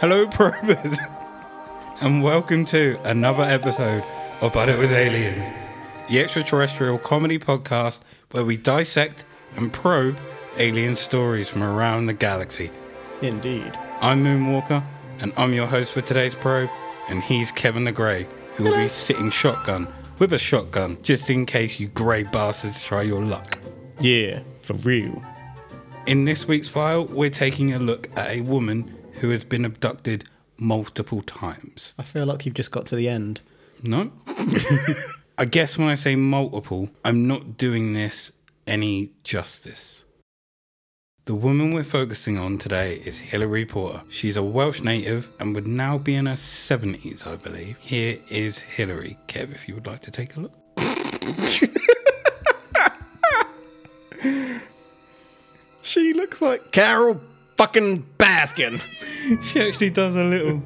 Hello, probers, and welcome to another episode of But It Was Aliens, the extraterrestrial comedy podcast where we dissect and probe alien stories from around the galaxy. Indeed. I'm Moonwalker, and I'm your host for today's probe, and he's Kevin the Grey, who will be sitting shotgun with a shotgun just in case you grey bastards try your luck. Yeah, for real. In this week's file, we're taking a look at a woman who has been abducted multiple times. I feel like you've just got to the end. No? I guess when I say multiple, I'm not doing this any justice. The woman we're focusing on today is Hilary Porter. She's a Welsh native and would now be in her 70s, I believe. Here is Hilary. Kev, if you would like to take a look. She looks like Carole fucking Baskin. She actually does a little.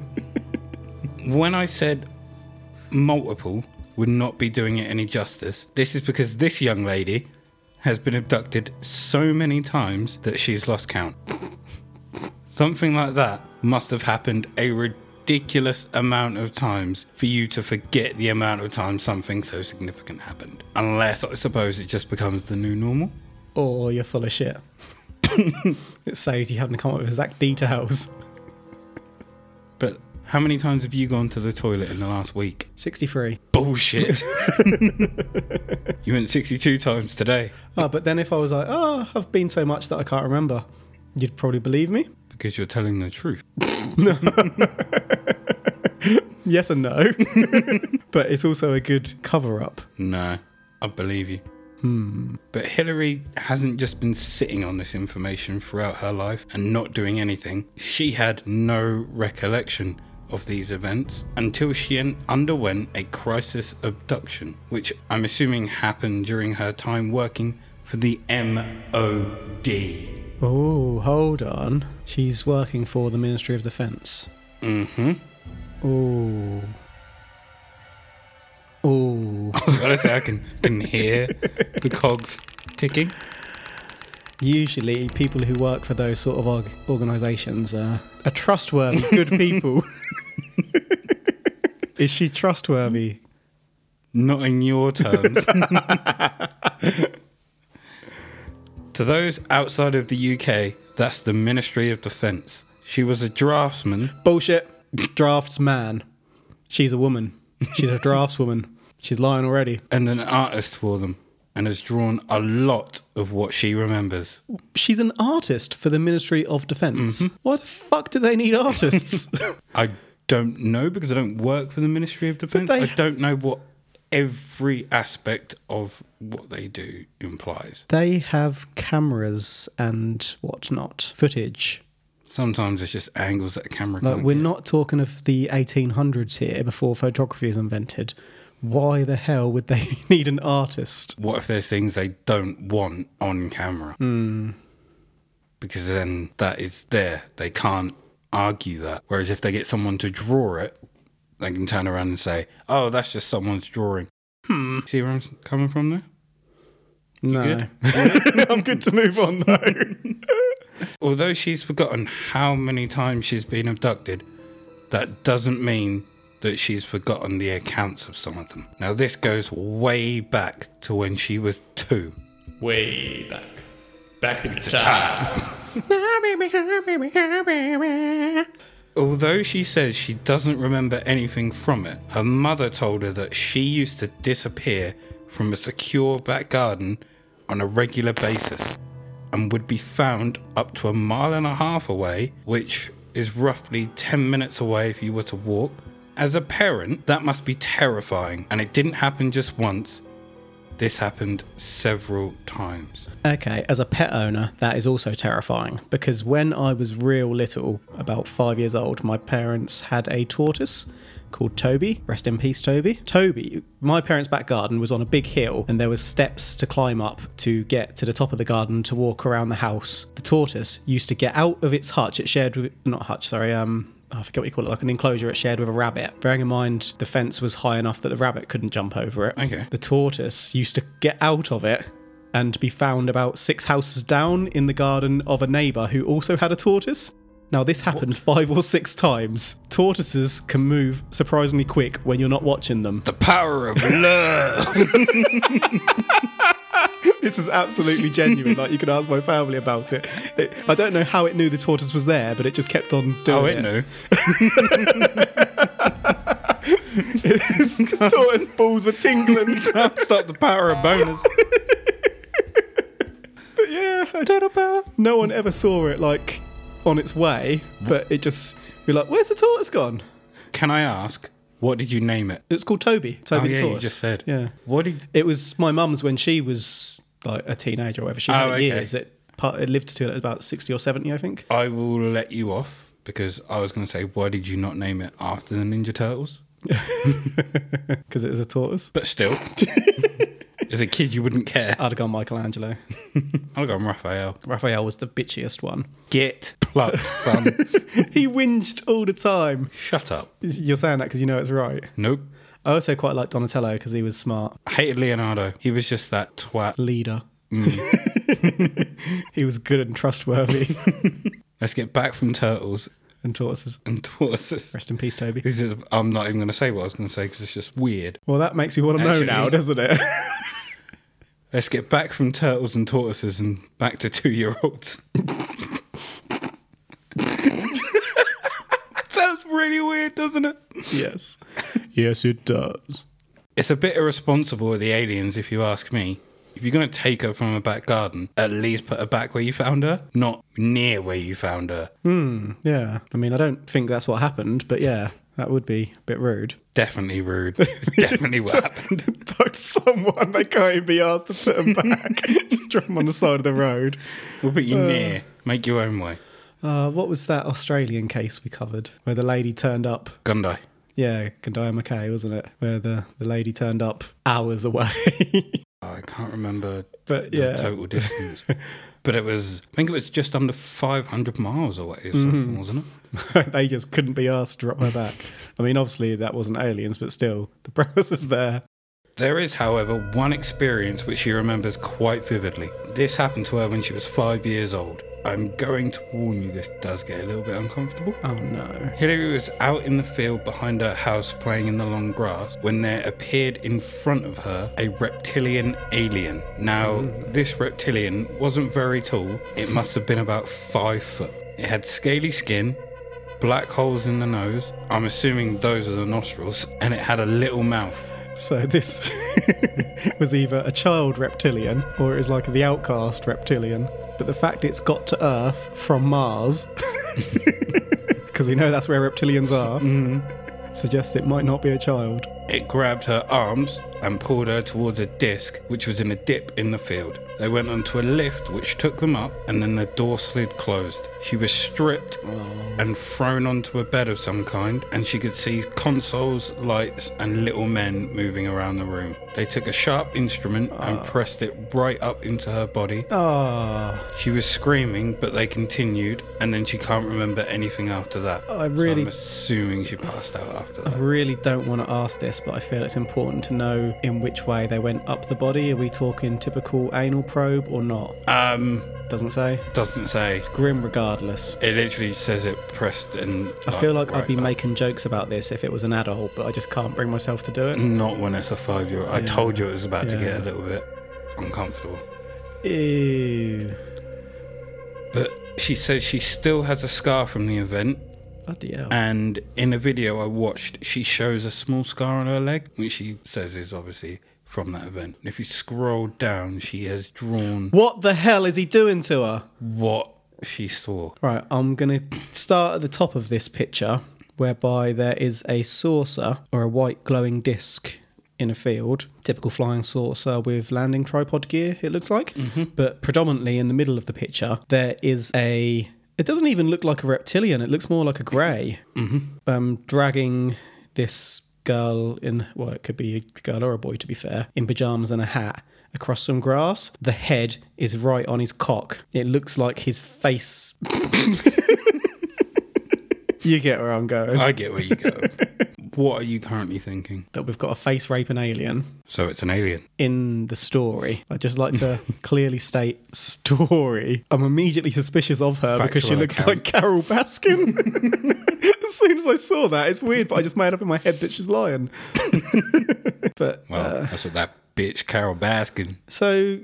when I said multiple would not be doing it any justice, this is because this young lady has been abducted so many times that she's lost count. Something like that must have happened a ridiculous amount of times for you to forget the amount of time something so significant happened. Unless I suppose it just becomes the new normal. Or you're full of shit. it saves you having to come up with exact details. But how many times have you gone to the toilet in the last week? 63. Bullshit. you went 62 times today Oh, but then if I was like, oh, I've been so much that I can't remember, you'd probably believe me. because you're telling the truth. Yes and no. but it's also a good cover up. No, I believe you. But Hillary hasn't just been sitting on this information throughout her life and not doing anything. She had no recollection of these events until she underwent a crisis abduction, which I'm assuming happened during her time working for the MOD. Oh, hold on. She's working for the Ministry of Defence. Mm-hmm. Oh. Oh. Honestly, I can, can hear the cogs ticking. Usually, people who work for those sort of org- organisations are, are trustworthy, good people. Is she trustworthy? Not in your terms. to those outside of the UK, that's the Ministry of Defence. She was a draftsman. Bullshit. Draftsman. She's a woman. She's a draftswoman. She's lying already. and an artist for them and has drawn a lot of what she remembers. She's an artist for the Ministry of Defence. Mm-hmm. Why the fuck do they need artists? I don't know because I don't work for the Ministry of Defence. they- I don't know what every aspect of what they do implies. they have cameras and whatnot, footage. Sometimes it's just angles that a camera Like, we're get. not talking of the 1800s here before photography was invented. Why the hell would they need an artist? What if there's things they don't want on camera? Because then that is there. They can't argue that. Whereas if they get someone to draw it, they can turn around and say, "Oh, that's just someone's drawing." Hmm. See where I'm coming from there? No. good? I'm good to move on though. Although she's forgotten how many times she's been abducted, that doesn't mean that she's forgotten the accounts of some of them. Now, this goes way back to when she was two. Way back. Back in the time. Although she says she doesn't remember anything from it, her mother told her that she used to disappear from a secure back garden on a regular basis and would be found up to a mile and a half away, which is roughly 10 minutes away if you were to walk. As a parent, that must be terrifying, and it didn't happen just once. This happened several times. Okay, as a pet owner, that is also terrifying because when I was real little, about five years old, my parents had a tortoise called Toby. Rest in peace, Toby. Toby, my parents' back garden was on a big hill and there was steps to climb up to get to the top of the garden to walk around the house. The tortoise used to get out of its hutch. It shared with, not hutch, sorry, um, I forget what you call it, like an enclosure it shared with a rabbit. Bearing in mind the fence was high enough that the rabbit couldn't jump over it. Okay. The tortoise used to get out of it and be found about six houses down in the garden of a neighbour who also had a tortoise. Now, this happened five or six times. Tortoises can move surprisingly quick when you're not watching them. The power of love. This is absolutely genuine. Like, you can ask my family about it. It- I don't know how it knew the tortoise was there, but it just kept on doing oh, it. it knew. Its tortoise balls were tingling. Stop the power of boners. But yeah, I- no one ever saw it like on its way, but it just be like, "Where's the tortoise gone?" Can I ask, what did you name it? It's called Toby. Toby oh, the yeah, tortoise. you just said. Yeah, What did it was my mum's when she was like a teenager or whatever. She had Oh, it okay. years. It it lived to about sixty or seventy, I think. I will let you off because I was going to say, why did you not name it after the Ninja Turtles? Because it was a tortoise. But still, as a kid, you wouldn't care. I'd have gone Michelangelo. I'll go on Raphael. Raphael was the bitchiest one. Get plucked, son. he whinged all the time. Shut up. You're saying that because you know it's right. Nope. I also quite liked Donatello because he was smart. I hated Leonardo. He was just that twat. Leader. Mm. he was good and trustworthy. Let's get back from turtles and tortoises. and tortoises. Rest in peace, Toby. This is, I'm not even going to say what I was going to say because it's just weird. Well, that makes you want to know Actually- now, doesn't it? Let's get back from turtles and tortoises and back to two year olds. Sounds really weird, doesn't it? yes. Yes, it does. It's a bit irresponsible of the aliens, if you ask me. If you're going to take her from a back garden, at least put her back where you found her, not near where you found her. Hmm, yeah. I mean, I don't think that's what happened, but yeah, that would be a bit rude. Definitely rude. Definitely what happened. Touch someone, they can't even be asked to put them back. Just drop them on the side of the road. We'll put you uh, near. Make your own way. Uh, what was that Australian case we covered where the lady turned up? Gundai. Yeah, Gandaya McKay, wasn't it? Where the, the lady turned up hours away. I can't remember but the yeah. total distance. but it was, I think it was just under 500 miles away or something, wasn't it? they just couldn't be asked to drop her back. I mean, obviously that wasn't aliens, but still, the premise is there. There is, however, one experience which she remembers quite vividly. This happened to her when she was five years old. I'm going to warn you, this does get a little bit uncomfortable. Oh no. Hillary was out in the field behind her house playing in the long grass when there appeared in front of her a reptilian alien. Now, hmm. this reptilian wasn't very tall, it must have been about five foot. It had scaly skin, black holes in the nose, I'm assuming those are the nostrils, and it had a little mouth. So this was either a child reptilian or it was like the outcast reptilian. But the fact it's got to Earth from Mars, because we know that's where reptilians are, mm-hmm. suggests it might not be a child. It grabbed her arms and pulled her towards a disc which was in a dip in the field. They went onto a lift which took them up and then the door slid closed. She was stripped and thrown onto a bed of some kind and she could see consoles, lights and little men moving around the room. They took a sharp instrument and pressed it right up into her body. Ah, She was screaming but they continued and then she can't remember anything after that. I So really- I'm assuming she passed out after that. I really don't want to ask this, but I feel it's important to know in which way they went up the body. Are we talking typical anal probe or not? Um Doesn't say. doesn't say. It's grim regardless. It literally says it pressed and. I feel like I'd be back. making jokes about this if it was an adult, but I just can't bring myself to do it. Not when it's a five year old. I told you it was about to Yeah. get a little bit uncomfortable. Ew. But she says she still has a scar from the event. Bloody hell. And in a video I watched, she shows a small scar on her leg, which she says is obviously from that event. And if you scroll down, she has drawn What the hell is he doing to her? what she saw. Right, I'm going to start at the top of this picture, whereby there is a saucer or a white glowing disc in a field. Typical flying saucer with landing tripod gear, it looks like. Mm-hmm. But predominantly in the middle of the picture, there is a. It doesn't even look like a reptilian, it looks more like a grey. Um, dragging this girl in, well, it could be a girl or a boy to be fair, in pajamas and a hat across some grass. The head is right on his cock. It looks like his face. you get where I'm going. I get where you go. What are you currently thinking? that we've got a face raping alien So it's an alien. in the story. I'd just like to clearly state story. I'm immediately suspicious of her because she looks account. like Carole Baskin. as soon as I saw that, it's weird, but I just made up in my head that she's lying. but Well, uh, that's what that bitch Carole Baskin. so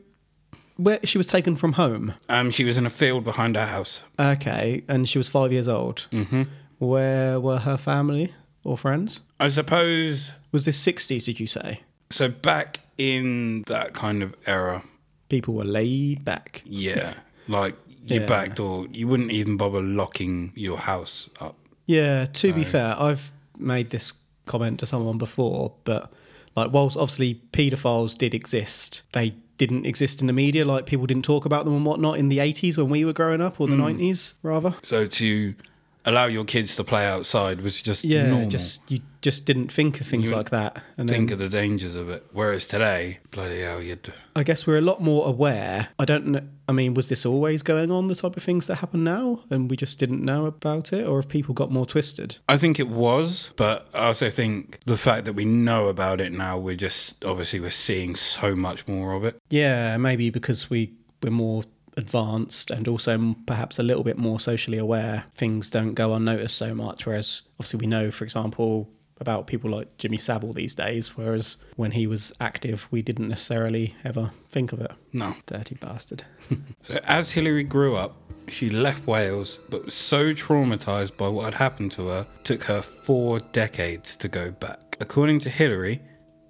where she was taken from home. Um, she was in a field behind our house. Okay, and she was five years old. Mm-hmm. Where were her family or friends? I suppose. Was this 60s, did you say? So back in that kind of era, People were laid back. yeah, like your Yeah. back door, you wouldn't even bother locking your house up. Yeah, to be fair, I've made this comment to someone before, but like, whilst obviously paedophiles did exist, they didn't exist in the media. Like, people didn't talk about them and whatnot in the 80s when we were growing up, or the hmm. 90s, rather. So to allow your kids to play outside was just Yeah, normal. just you just didn't think of things You like that. And think then of the dangers of it. Whereas today, bloody hell, you'd. I guess we're a lot more aware. I don't know. I mean, was this always going on, the type of things that happen now, and we just didn't know about it, or have people got more twisted? I think it was, but I also think the fact that we know about it now, we're just obviously we're seeing so much more of it. Yeah, maybe because we we're more advanced and also perhaps a little bit more socially aware. Things don't go unnoticed so much. Whereas obviously we know, for example, about people like Jimmy Savile these days. Whereas when he was active, we didn't necessarily ever think of it. No. Dirty bastard. So as Hillary grew up, she left Wales, but was so traumatized by what had happened to her, it took her four decades to go back. According to Hillary,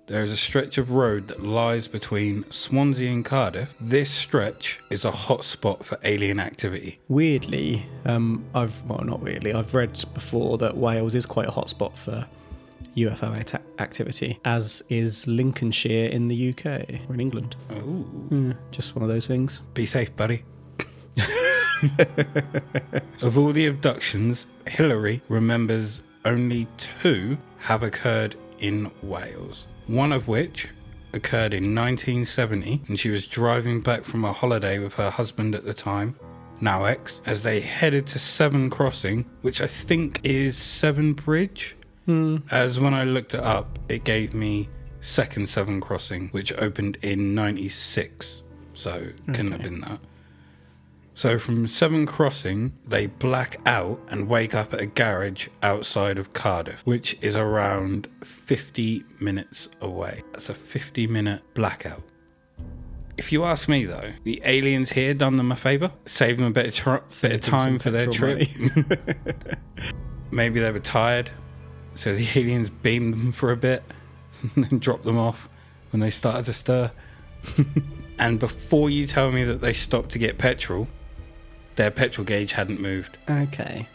there is a stretch of road that lies between Swansea and Cardiff. This stretch is a hotspot for alien activity. Weirdly, um, I've well, not weirdly, I've read before that Wales is quite a hotspot for UFO atta- activity, as is Lincolnshire in the UK or in England. Ooh. Yeah, just one of those things. Be safe, buddy. of all the abductions, Hillary remembers only two have occurred in Wales. One of which occurred in 1970, and she was driving back from a holiday with her husband at the time, now ex, as they headed to Severn Crossing, which I think is Severn Bridge. Hmm. As when I looked it up, it gave me second Severn Crossing, which opened in 96. So couldn't have been that. So from Severn Crossing, they black out and wake up at a garage outside of Cardiff, which is around 50 minutes away. That's a 50 minute blackout. If you ask me though, the aliens here done them a favour, saved them a bit of, tr- bit of Saved them some time for their trip. Maybe they were tired, so the aliens beamed them for a bit and then dropped them off when they started to stir. and before you tell me that they stopped to get petrol, their petrol gauge hadn't moved. Okay.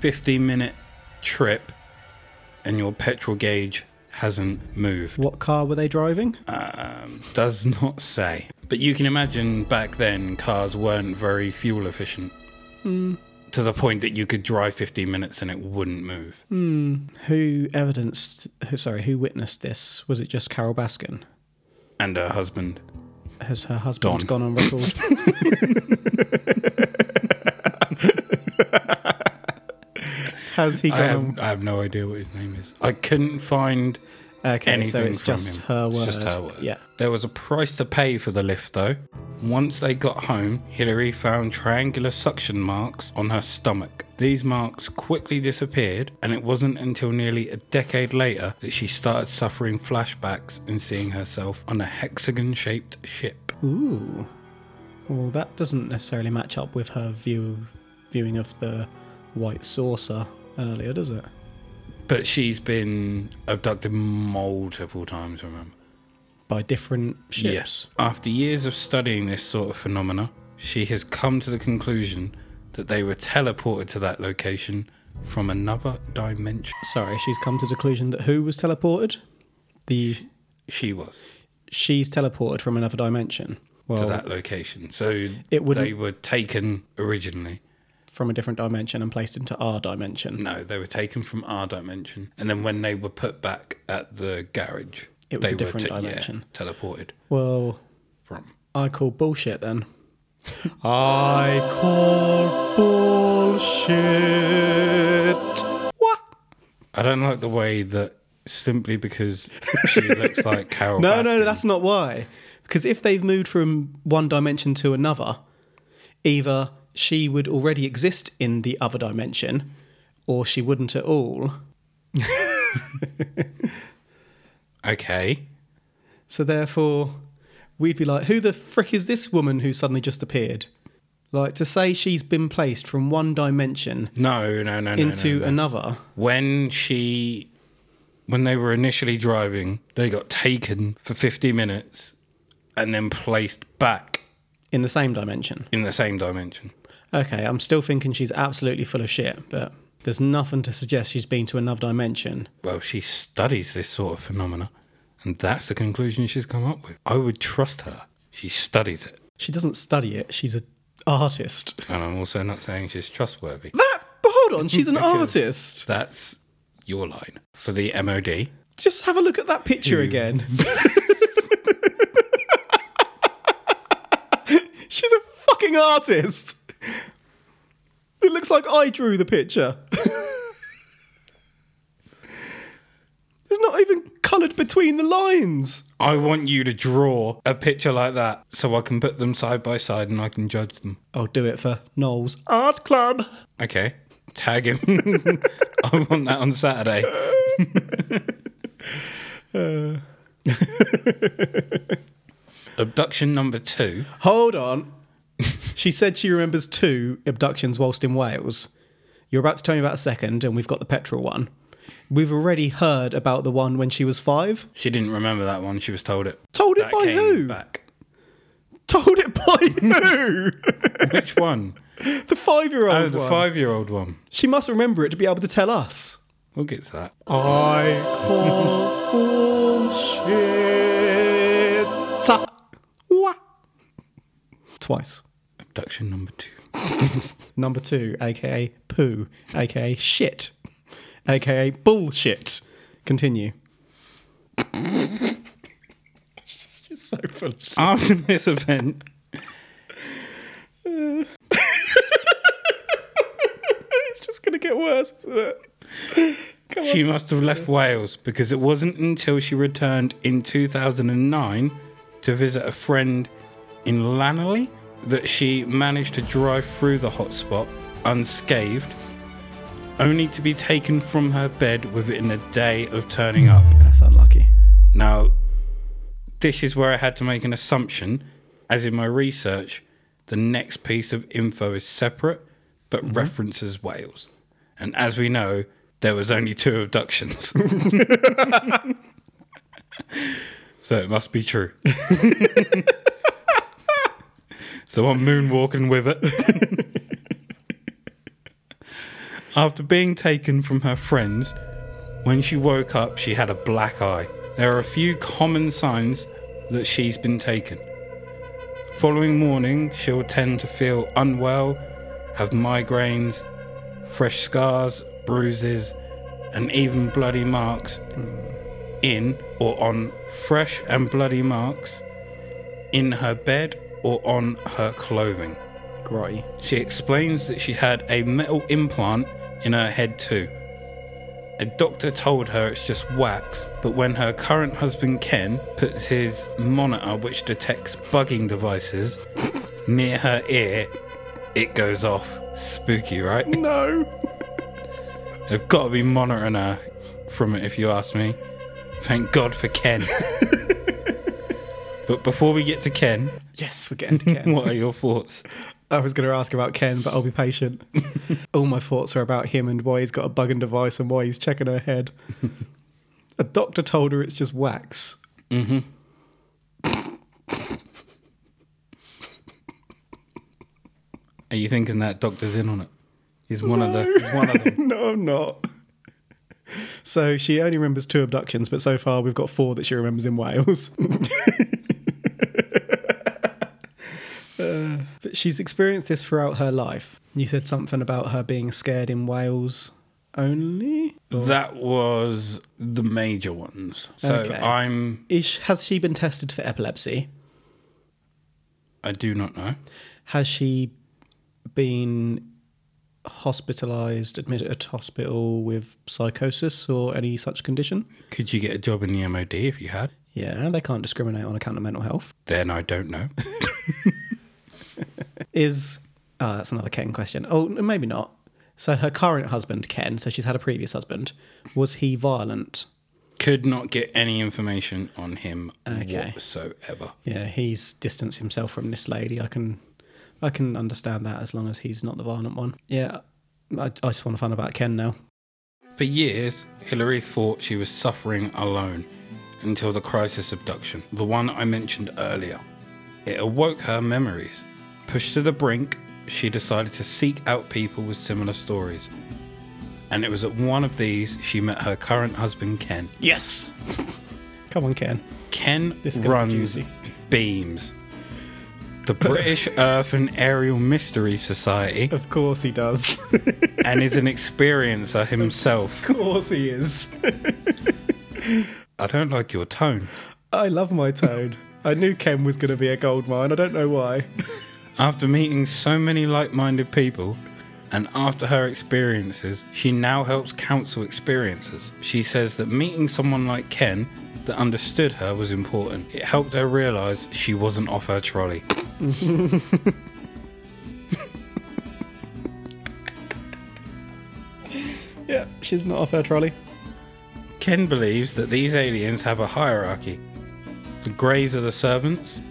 15 minute trip and your petrol gauge hasn't moved. What car were they driving? Um, does not say. But you can imagine back then cars weren't very fuel efficient. To the point that you could drive 15 minutes and it wouldn't move. Who evidenced? Who, sorry, who witnessed this? Was it just Carole Baskin? And her husband. Has her husband Don. gone on record? Has he I gone on? have, I have no idea what his name is. I couldn't find Okay, anything so it's from just him. her word. It's just her word. Yeah. There was a price to pay for the lift, though. Once they got home, Hillary found triangular suction marks on her stomach. These marks quickly disappeared, and it wasn't until nearly a decade later that she started suffering flashbacks and seeing herself on a hexagon shaped ship. Ooh. Well, that doesn't necessarily match up with her view viewing of the white saucer earlier, does it? But she's been abducted multiple times, remember? By different ships. Yes. After years of studying this sort of phenomena, she has come to the conclusion that they were teleported to that location from another dimension. Sorry, she's come to the conclusion that who was teleported? The She was she's teleported from another dimension. Well, to that location. So It wouldn't- they were taken originally. From a different dimension and placed into our dimension. No, they were taken from our dimension. And then when they were put back at the garage, It was they a different were yeah, dimension. teleported Well, from. I call bullshit then. I call bullshit. What? I don't like the way that simply because she looks like Carole. No, no, no, that's not why. Because if they've moved from one dimension to another, either she would already exist in the other dimension, or she wouldn't at all. okay. So therefore, we'd be like, who the frick is this woman who suddenly just appeared? Like to say she's been placed from one dimension No, no, no, no. into no, no. another. when she when they were initially driving they got taken for 50 minutes and then placed back In the same dimension. in the same dimension Okay, I'm still thinking she's absolutely full of shit, but there's nothing to suggest she's been to another dimension. well she studies this sort of phenomena and that's the conclusion she's come up with i would trust her she studies it She doesn't study it, she's an artist. and i'm also not saying she's trustworthy That, but hold on, she's an artist. that's your line for the mod Just have a look at that picture Who? again. she's a fucking artist. It looks like I drew the picture. It's not even coloured between the lines. i want you to draw a picture like that so i can put them side by side and i can judge them I'll do it for Knowles Art Club. Okay. Tag him. I want that on Saturday. Abduction number two. Hold on. She said she remembers two abductions whilst in Wales. You're about to tell me about a second, and we've got the petrol one. We've already heard about the one when she was five. She didn't remember that one. She was told it. Told it That by came who? back. Told it by who? Which one? the five year Oh, old the one. five-year-old one. She must remember it to be able to tell us. We'll get to that. I call bullshit. Wah. Twice. Abduction number two. Number two, aka poo, aka shit, aka bullshit. Continue. it's just so shit. After this event, It's just going to get worse, isn't it? Come on. she must have left Wales because it wasn't until she returned in 2009 to visit a friend in Llanelli that she managed to drive through the hotspot unscathed, only to be taken from her bed within a day of turning up. That's unlucky. Now, this is where I had to make an assumption, as in my research, the next piece of info is separate but mm-hmm. references Wales. And as we know, there was only two abductions. so it must be true. so I'm moonwalking with it. After being taken from her friends, when she woke up, she had a black eye. There are a few common signs that she's been taken. Following morning, she'll tend to feel unwell, have migraines, fresh scars, bruises, and even bloody marks in or on fresh and bloody marks in her bed or on her clothing. Grotty. She explains that she had a metal implant in her head too. A doctor told her it's just wax, but when her current husband Ken puts his monitor, which detects bugging devices, near her ear, it goes off. Spooky, right? No. They've got to be monitoring her from it, if you ask me. Thank God for Ken. but before we get to Ken, Yes, we're getting to Ken. what are your thoughts? I was going to ask about Ken, but I'll be patient. All my thoughts are about him and why he's got a bugging device and why he's checking her head. a doctor told her it's just wax. Mm-hmm. Are you thinking that doctor's in on it? He's one of the one of them. no, I'm not. So she only remembers two abductions, but so far we've got four that she remembers in Wales. Uh, but she's experienced this throughout her life. You said something about her being scared in Wales only. That was the major ones. So Okay. I'm Is, has she been tested for epilepsy? I do not know. Has she been hospitalized, admitted to hospital with psychosis or any such condition. Could you get a job in the MOD if you had? Yeah, they can't discriminate on account of mental health. Then I don't know. Is oh, that's another Ken question. Oh, maybe not. So her current husband, Ken, so she's had a previous husband, was he violent? Could not get any information on him Okay. whatsoever. Yeah, he's distanced himself from this lady. I can, I can understand that as long as he's not the violent one. Yeah, I, I just want to find out about Ken now. For years, Hillary thought she was suffering alone until the crisis abduction, the one I mentioned earlier. It awoke her memories. Pushed to the brink, she decided to seek out people with similar stories. And it was at one of these she met her current husband, Ken. Yes. Come on, Ken. Ken This is runs. Beams, the British Earth and Aerial Mystery Society, Of course he does. and is an experiencer himself. of course he is. I don't like your tone. I love my tone. I knew Ken was going to be a gold mine. I don't know why. After meeting so many like minded people, and after her experiences, she now helps counsel experiences. She says that meeting someone like Ken that understood her was important. It helped her realise she wasn't off her trolley. Yeah, she's not off her trolley. Ken believes that these aliens have a hierarchy. The Greys are the servants,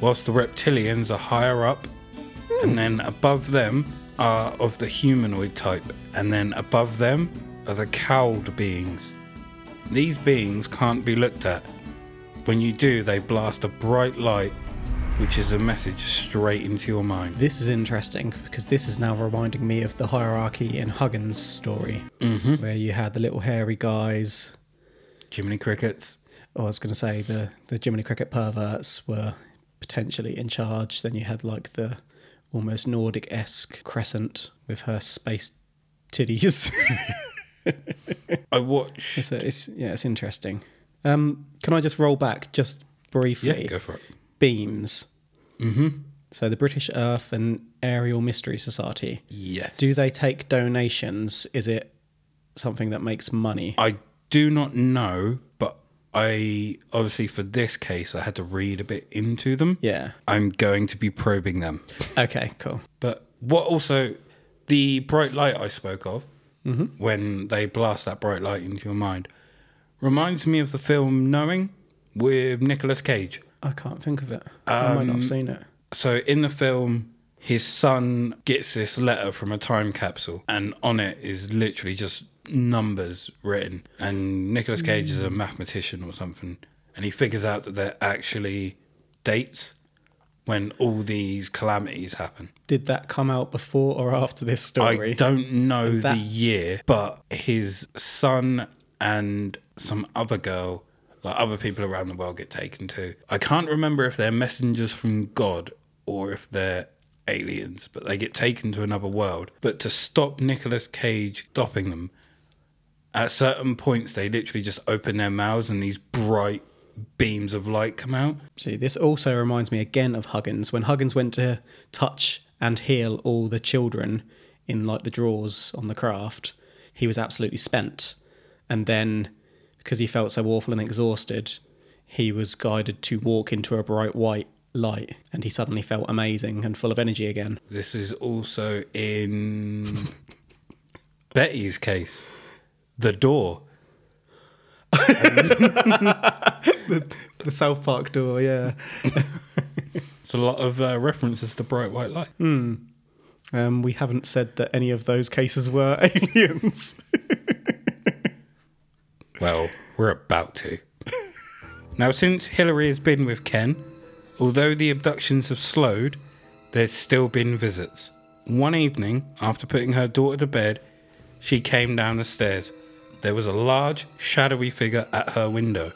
whilst the reptilians are higher up, and then above them are of the humanoid type, and then above them are the cowled beings. These beings can't be looked at. When you do, they blast a bright light, which is a message straight into your mind. This is interesting because this is now reminding me of the hierarchy in Huggins' story, mm-hmm. where you had the little hairy guys. Jiminy Crickets. Or I was going to say the the Jiminy Cricket perverts were potentially in charge. Then you had like the almost Nordic esque Crescent with her space titties. I watched. it's, yeah, it's interesting. Um, can I just roll back just briefly? Yeah, go for it. Beams. Mm-hmm. So the British Earth and Aerial Mystery Society. Yes. Do they take donations? Is it something that makes money? I do not know, but I obviously for this case I had to read a bit into them. Yeah. I'm going to be probing them. Okay, cool. But what also the bright light I spoke of mm-hmm. when they blast that bright light into your mind reminds me of the film Knowing with Nicolas Cage. I can't think of it. I might not have seen it. Um, so in the film, his son gets this letter from a time capsule, and on it is literally just numbers written. And Nicolas Cage is a mm. mathematician or something, and he figures out that they're actually dates when all these calamities happen. Did that come out before or after this story? I don't know that- the year, but his son and some other girl, like other people around the world, get taken too. I can't remember if they're messengers from God or if they're aliens, but they get taken to another world. But to stop Nicolas Cage stopping them, at certain points they literally just open their mouths and these bright beams of light come out. See, this also reminds me again of Huggins. When Huggins went to touch and heal all the children in like the drawers on the craft, he was absolutely spent. And then because he felt so awful and exhausted, he was guided to walk into a bright white light and he suddenly felt amazing and full of energy again. This is also in Betty's case. The door. The South Park door, yeah. It's a lot of uh, references to bright white light. Um, we haven't said that any of those cases were aliens. Well, we're about to. now, since Hillary has been with Ken, although the abductions have slowed, there's still been visits. One evening, after putting her daughter to bed, she came down the stairs. There was a large, shadowy figure at her window.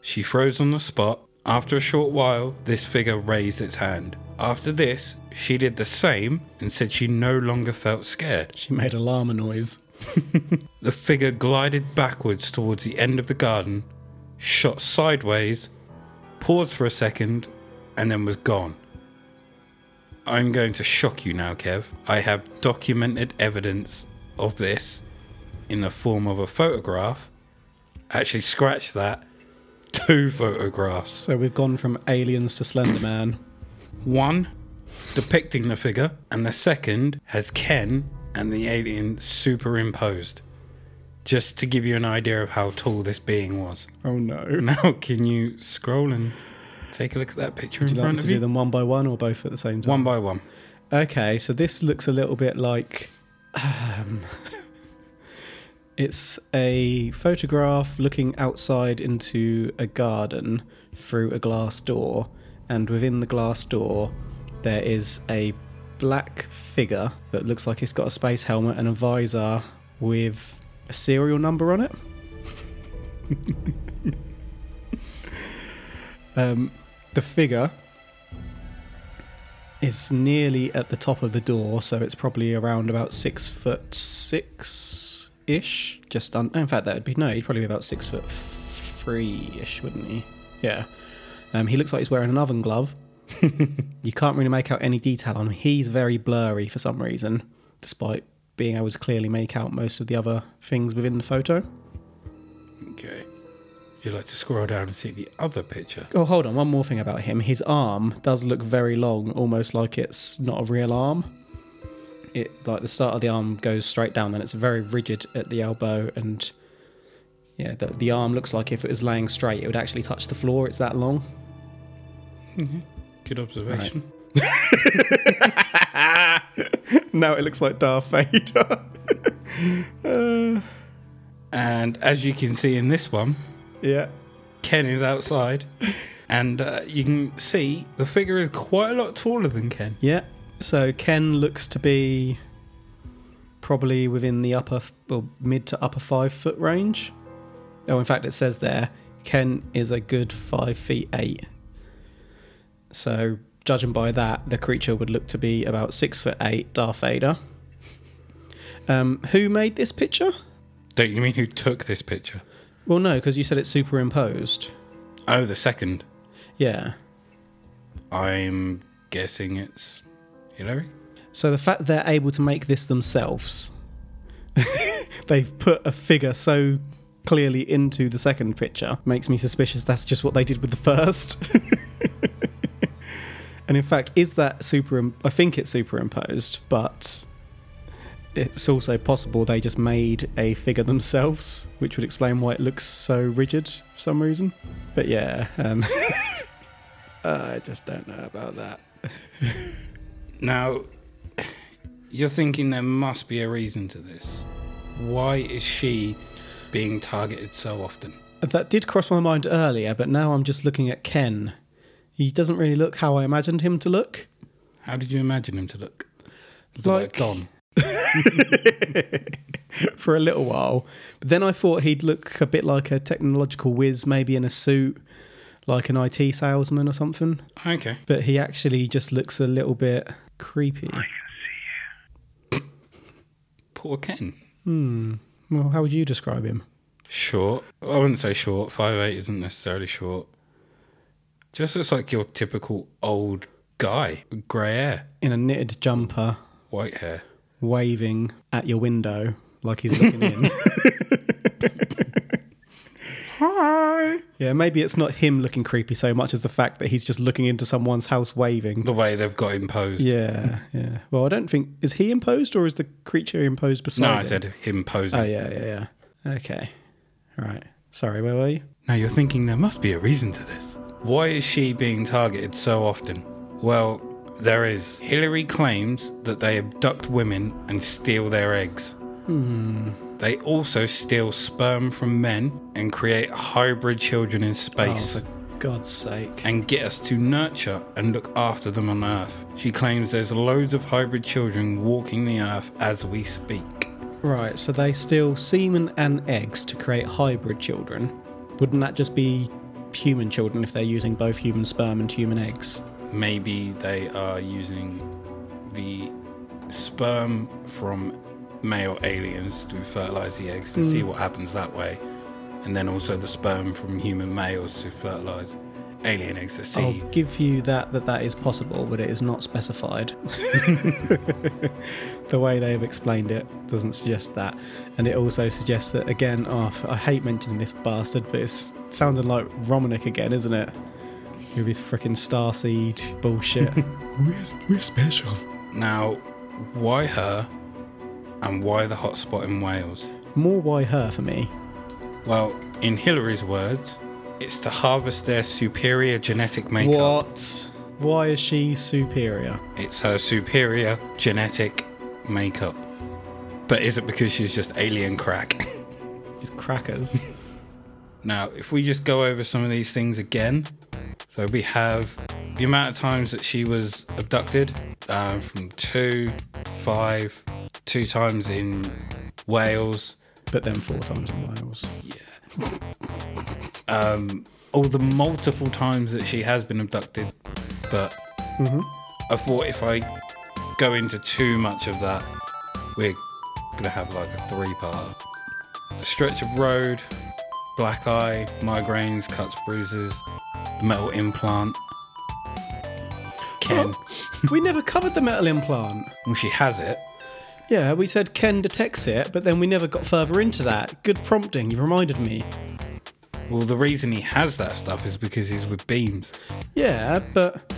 She froze on the spot. After a short while, this figure raised its hand. After this, she did the same and said she no longer felt scared. she made a llama noise. The figure glided backwards towards the end of the garden, shot sideways, paused for a second, and then was gone. I'm going to shock you now, Kev. I have documented evidence of this in the form of a photograph. Actually, scratch that. Two photographs. So we've gone from aliens to Slender Man. One depicting the figure, and the second has Ken and the alien superimposed. Just to give you an idea of how tall this being was. Oh no. Now, can you scroll and take a look at that picture Would in you like front me of to do them one by one or both at the same time? One by one. Okay, so this looks a little bit like. Um, it's a photograph looking outside into a garden through a glass door, and within the glass door, there is a black figure that looks like it's got a space helmet and a visor with a serial number on it. um, the figure is nearly at the top of the door, so it's probably around about six foot six ish. Just un- in fact, that would be no, he'd probably be about six foot three ish, wouldn't he? Yeah. Um, he looks like he's wearing an oven glove. you can't really make out any detail on him. He's very blurry for some reason, despite being able to clearly make out most of the other things within the photo. Okay. Would you like to scroll down and see the other picture? Oh, hold on. One more thing about him. His arm does look very long, almost like it's not a real arm. It like the start of the arm goes straight down, then it's very rigid at the elbow, and yeah, the, the arm looks like if it was laying straight, it would actually touch the floor. It's that long. Good observation. now it looks like Darth Vader. Uh, And as you can see in this one, yeah. Ken is outside, and uh, you can see the figure is quite a lot taller than Ken. Yeah. So Ken looks to be probably within the upper, well, mid to upper five foot range. Oh, in fact, it says there Ken is a good five feet eight. So, judging by that, the creature would look to be about six foot eight, Darth Vader. Um, who made this picture? Don't you mean who took this picture? Well, no, because you said it's superimposed. Oh, the second. Yeah. I'm guessing it's Hillary. So the fact they're able to make this themselves, they've put a figure so clearly into the second picture, makes me suspicious that's just what they did with the first. and in fact, is that super? I think it's superimposed, but it's also possible they just made a figure themselves, which would explain why it looks so rigid for some reason. But yeah, um, I just don't know about that. Now, you're thinking there must be a reason to this. Why is she being targeted so often? That did cross my mind earlier, but now I'm just looking at Ken. He doesn't really look how I imagined him to look. How did you imagine him to look? Look Like- Don. for a little while. But then I thought he'd look a bit like a technological whiz, maybe in a suit, like an IT salesman or something. Okay. But he actually just looks a little bit creepy. Poor Ken. Hmm. Well, how would you describe him? Short. I wouldn't say short. Five eight isn't necessarily short. Just looks like your typical old guy grey hair, In a knitted jumper, white hair. waving at your window like he's looking in. Hi. yeah, maybe it's not him looking creepy so much as the fact that he's just looking into someone's house waving. The way they've got imposed. Yeah, yeah. Well, I don't think is he imposed or is the creature imposed beside No, him? I said him posing. Oh yeah, yeah, yeah. Okay. All right. Sorry, where were you? Now you're thinking there must be a reason to this. Why is she being targeted so often? Well, there is. Hillary claims that they abduct women and steal their eggs. Hmm. They also steal sperm from men and create hybrid children in oh, space. Oh, for God's sake. and get us to nurture and look after them on Earth. She claims there's loads of hybrid children walking the Earth as we speak. Right, so they steal semen and eggs to create hybrid children. Wouldn't that just be human children if they're using both human sperm and human eggs? Maybe they are using the sperm from male aliens to fertilize the eggs to hmm. see what happens that way, and then also the sperm from human males to fertilize. alien ecstasy. I'll give you that that that is possible, but it is not specified. the way they have explained it doesn't suggest that, and it also suggests that again. Oh, I hate mentioning this bastard, but it's sounding like Romanek again, isn't it? With his freaking starseed bullshit. we're, we're special. Now, why her and why the hotspot in Wales? More why her for me. Well, in Hillary's words, it's to harvest their superior genetic makeup. What? Why is she superior? It's her superior genetic makeup. But is it because she's just alien crack? She's crackers. now, if we just go over some of these things again. So we have the amount of times that she was abducted um, from two, five, two times in Wales. but then four times in Wales. Yeah. um, all the multiple times that she has been abducted, but I thought if I go into too much of that, we're gonna have like a three-part. The stretch of road, black eye, migraines, cuts, bruises, metal implant. Ken, we never covered the metal implant. well, she has it. Yeah, we said Ken detects it, but then we never got further into that. Good prompting, you've reminded me. Well, the reason he has that stuff is because he's with beams. Yeah, but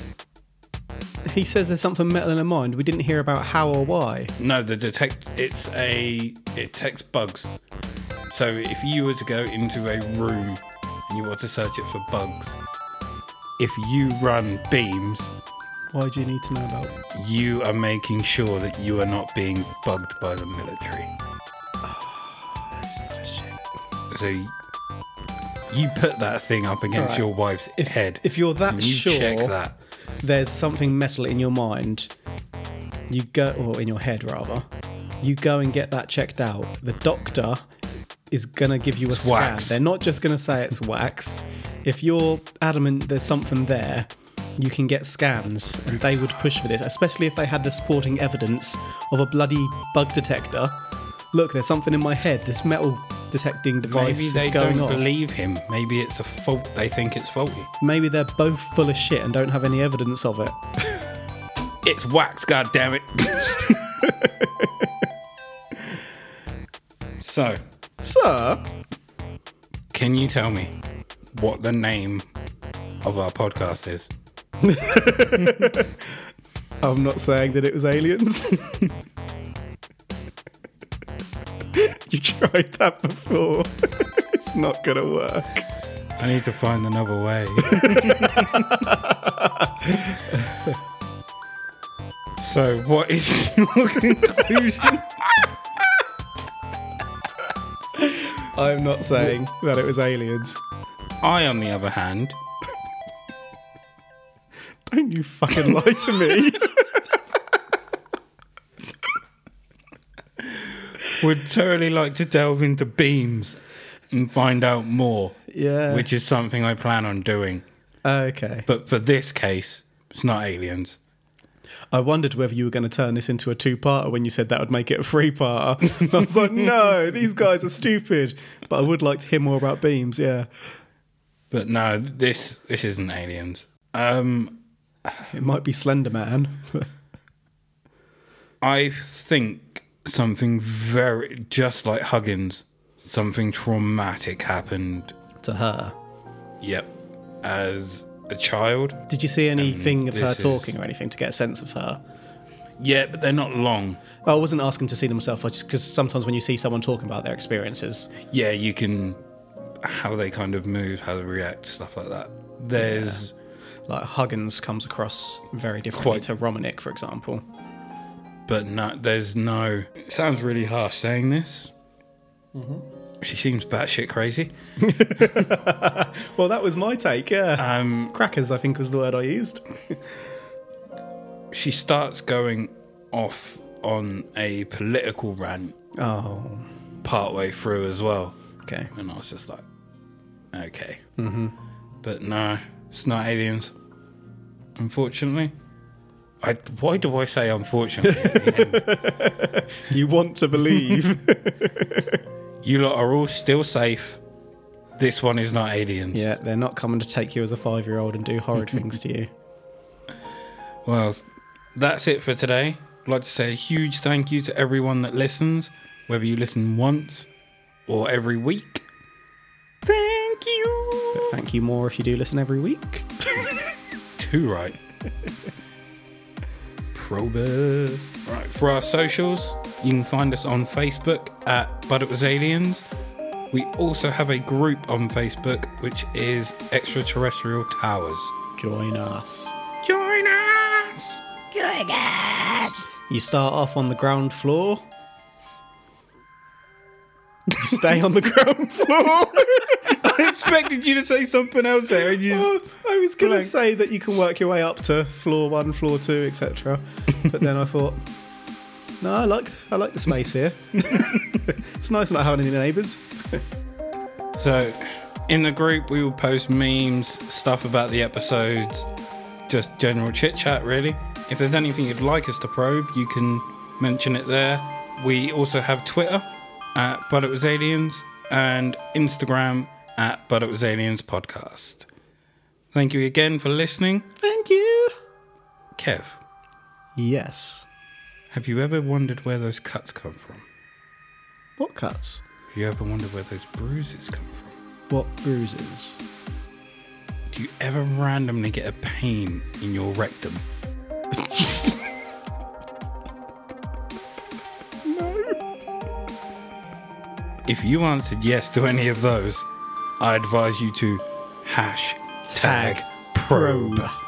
he says there's something metal in her mind. We didn't hear about how or why. No, the detect it's a it detects bugs. So if you were to go into a room and you want to search it for bugs, if you run beams, Why do you need to know about? you are making sure that you are not being bugged by the military. Ah, of. So you put that thing up against Alright. your wife's If, head. if you're that you sure check that. there's something metal in your mind, you go, or in your head rather, you go and get that checked out. The doctor is gonna give you a It's scan. wax. They're not just gonna say it's wax. If you're adamant there's something there, you can get scans, and they would push for this, especially if they had the supporting evidence of a bloody bug detector. Look, there's something in my head. This metal detecting device Maybe is they going don't off. believe him. Maybe it's a fault. They think it's faulty. Maybe they're both full of shit and don't have any evidence of it. It's wax, god damn it. so, Sir, can you tell me what the name of our podcast is? I'm not saying that it was aliens. you tried that before. it's not gonna work. I need to find another way. so, what is your conclusion? I'm not saying that it was aliens. I, on the other hand, Don't you fucking lie to me. would totally like to delve into beams and find out more, yeah. which is something I plan on doing. okay. But for this case, it's not aliens. I wondered whether you were going to turn this into a two-parter when you said that would make it a three-parter. I was like, no, these guys are stupid. But I would like to hear more about beams. Yeah. But no, this this isn't aliens. Um, It might be Slender Man. I think something very just like Huggins, something traumatic happened. to her. Yep, as a child. Did you see anything of her this is- talking or anything to get a sense of her? Yeah, but they're not long. I wasn't asking to see them myself, I just because sometimes when you see someone talking about their experiences, Yeah, you can how they kind of move, how they react, stuff like that. There's like Huggins comes across very differently Quite. to Romanek, for example. but no, there's no. It sounds really harsh saying this. She seems batshit crazy. Well, that was my take. Yeah, Um, crackers, I think was the word I used. she starts going off on a political rant Oh, partway through as well. okay. And I was just like, okay. Mm-hmm. But no, it's not aliens. Unfortunately. I, why do I say unfortunately? at the end? You want to believe? you lot are all still safe. This one is not aliens. Yeah, they're not coming to take you as a five year old and do horrid things to you. Well, that's it for today. I'd like to say a huge thank you to everyone that listens, whether you listen once or every week. Thank you. But thank you more if you do listen every week. Two right. Probus. Right, for our socials, you can find us on Facebook at But It Was Aliens. We also have a group on Facebook which is Extraterrestrial Towers. Join us. Join us! Join us! You start off on the ground floor. You stay on the ground floor. I expected you to say something else there and you oh, I was going to say that you can work your way up to floor one, floor two, etc. But then I thought, no, I like I like the space here. it's nice not having any neighbours. So, in the group, we will post memes, stuff about the episodes, just general chit chat, really. If there's anything you'd like us to probe, you can mention it there. We also have Twitter at But It Was Aliens and Instagram at But It Was Aliens Podcast. Thank you again for listening. Thank you. Kev, Yes. have you ever wondered where those cuts come from? What cuts? Have you ever wondered where those bruises come from? What bruises? Do you ever randomly get a pain in your rectum? No. If you answered yes to any of those, I advise you to hash tag probe. probe.